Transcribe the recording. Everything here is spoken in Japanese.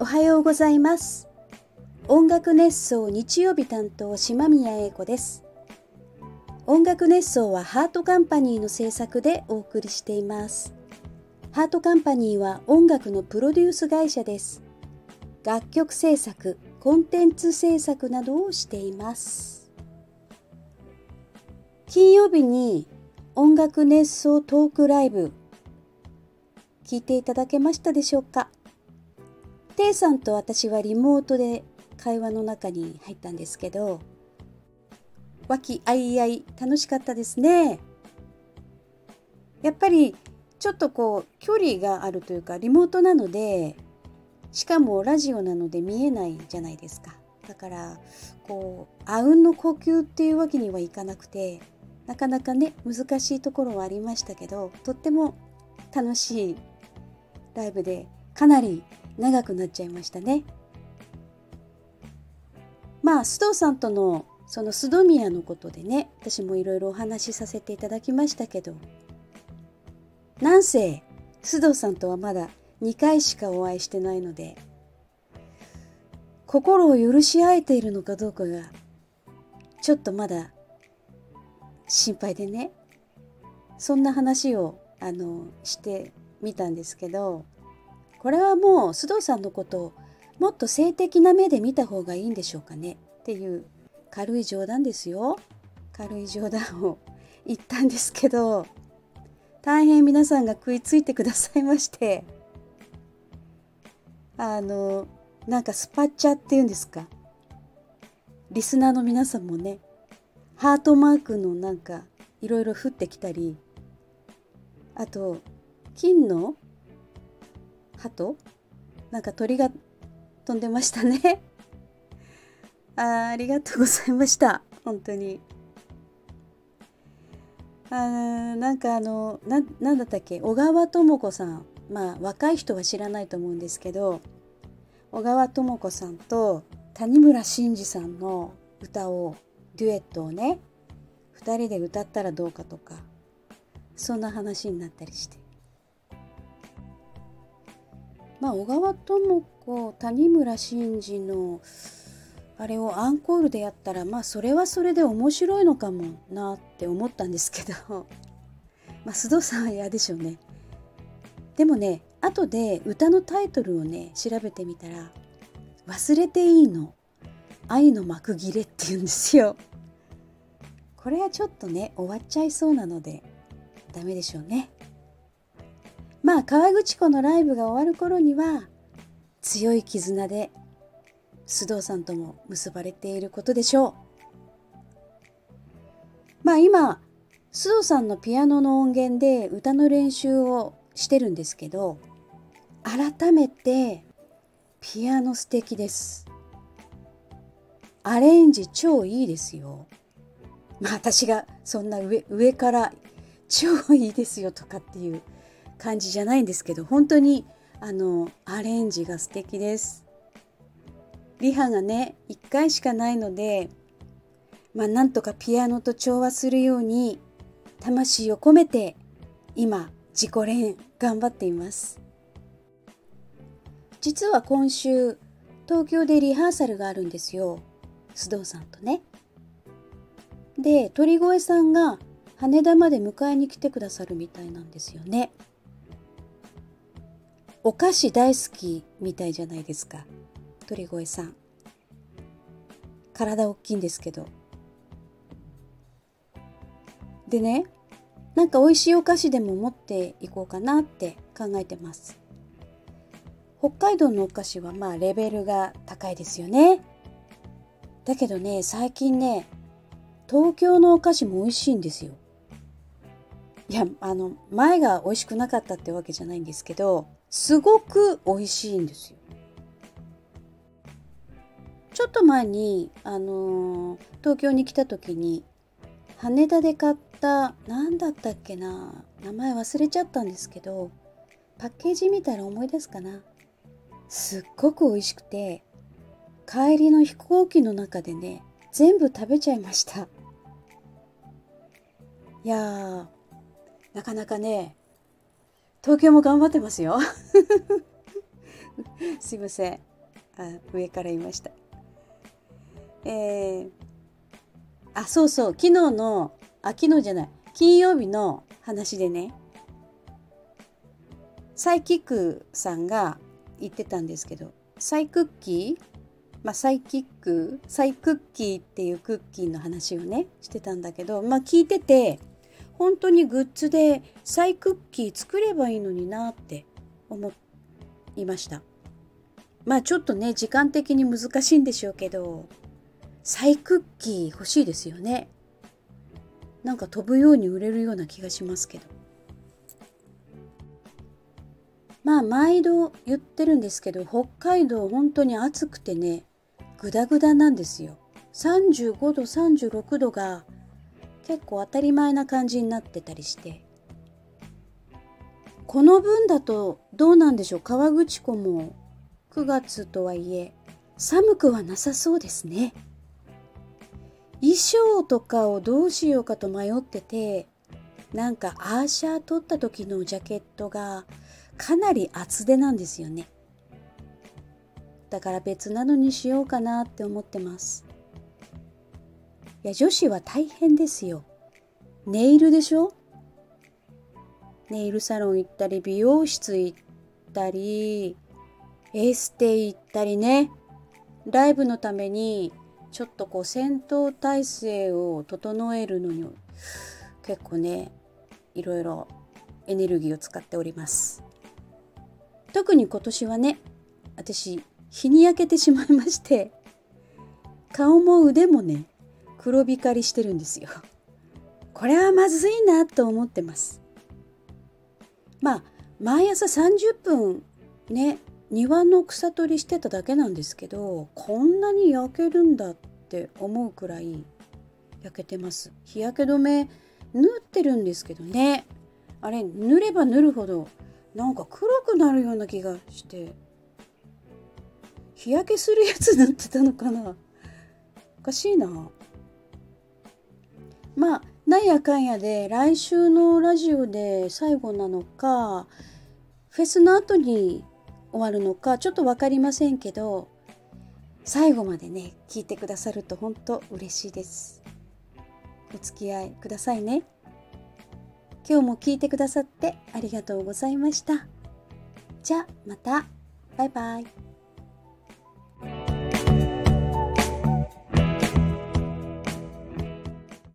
おはようございます。音楽熱奏日曜日担当島宮英子です。音楽熱奏はハートカンパニーの制作でお送りしています。ハートカンパニーは音楽のプロデュース会社です。楽曲制作コンテンツ制作などをしています。金曜日に音楽熱奏トークライブ聞いていただけましたでしょうか？テイさんと私はリモートで会話の中に入ったんですけど和気あいあい楽しかったですね。やっぱりちょっとこう距離があるというかリモートなのでしかもラジオなので見えないじゃないですか。だからこうあうんの呼吸っていうわけにはいかなくてなかなかね難しいところはありましたけどとっても楽しいライブでかなり長くなっちゃいましたね。まあ須藤さんとのその須戸宮のことでね私もいろいろお話しさせていただきましたけどなんせ須藤さんとはまだ2回しかお会いしてないので心を許し合えているのかどうかがちょっとまだ心配でねそんな話をあのしてみたんですけどこれはもう須藤さんのことをもっと性的な目で見た方がいいんでしょうかね。っていう軽い冗談ですよ。軽い冗談を言ったんですけど大変皆さんが食いついてくださいまして。あのなんかスパッチャっていうんですか。リスナーの皆さんもねハートマークのなんかいろいろ降ってきたりあと金の鳩？なんか鳥が飛んでましたね。あありがとうございました。本当に。あなんかあのななんだったっけ？小川智子さん。まあ若い人は知らないと思うんですけど小川智子さんと谷村新司さんの歌をデュエットをね2人で歌ったらどうかとかそんな話になったりして。まあ小川智子谷村新司のあれをアンコールでやったらまあそれはそれで面白いのかもなって思ったんですけど。まあ須藤さんは嫌でしょうね。でもね後で歌のタイトルをね調べてみたら「忘れていいの。愛の幕切れ」って言うんですよ。これはちょっとね終わっちゃいそうなのでダメでしょうね。まあ河口湖のライブが終わる頃には強い絆で須藤さんとも結ばれていることでしょう。まあ今須藤さんのピアノの音源で歌の練習をしてるんですけど改めてピアノ素敵です。アレンジ超いいですよ。まあ私がそんな上上から超いいですよとかっていう感じじゃないんですけど本当にあのアレンジが素敵です。リハがね1回しかないのでまあなんとかピアノと調和するように魂を込めて今自己練頑張っています。実は今週東京でリハーサルがあるんですよ。須藤さんとね。で鳥越さんが羽田まで迎えに来てくださるみたいなんですよね。お菓子大好きみたいじゃないですか。鳥越さん。体大きいんですけど。でねなんか美味しいお菓子でも持っていこうかなって考えてます。北海道のお菓子はまあレベルが高いですよね。だけどね最近ね東京のお菓子も美味しいんですよ。いやあの前が美味しくなかったってわけじゃないんですけどすごく美味しいんですよ。ちょっと前にあのー、東京に来た時に羽田で買った何だったっけな名前忘れちゃったんですけどパッケージ見たら思い出すかな。すっごく美味しくて帰りの飛行機の中でね全部食べちゃいました。いやーなかなかね東京も頑張ってますよ。すいません。あ上から言いました。えー、あそうそう。昨日のあ昨日じゃない。金曜日の話でね。サイキックさんが言ってたんですけどサイクッキーまあ、サイキックサイクッキーっていうクッキーの話をねしてたんだけどまあ聞いてて本当にグッズでサイクッキー作ればいいのになって思いました。まあちょっとね時間的に難しいんでしょうけどサイクッキー欲しいですよね。なんか飛ぶように売れるような気がしますけど。まあ毎度言ってるんですけど北海道本当に暑くてねグダグダなんですよ。35度36度が結構当たり前な感じになってたりして。この分だとどうなんでしょう？河口湖も9月とはいえ寒くはなさそうですね。衣装とかをどうしようかと迷っててなんかアーシャー撮った時のジャケットがかなり厚手なんですよね。だから別なのにしようかなって思ってます。いや女子は大変ですよ。ネイルでしょ？ネイルサロン行ったり美容室行ったりエステ行ったりね。ライブのためにちょっとこう戦闘態勢を整えるのに結構ねいろいろエネルギーを使っております。特に今年はね私日に焼けてしまいまして顔も腕もね黒光りしてるんですよ。これはまずいなと思ってます。まあ毎朝30分ね庭の草取りしてただけなんですけどこんなに焼けるんだって思うくらい焼けてます。日焼け止め縫ってるんですけどね。あれ塗れば塗るほどなんか黒くなるような気がして。日焼けするやつ塗ってたのかな？おかしいな。まあなんやかんやで来週のラジオで最後なのかフェスの後に終わるのかちょっと分かりませんけど最後までね聞いてくださると本当嬉しいです。お付き合いくださいね。今日も聞いてくださってありがとうございました。じゃあまた。バイバイ。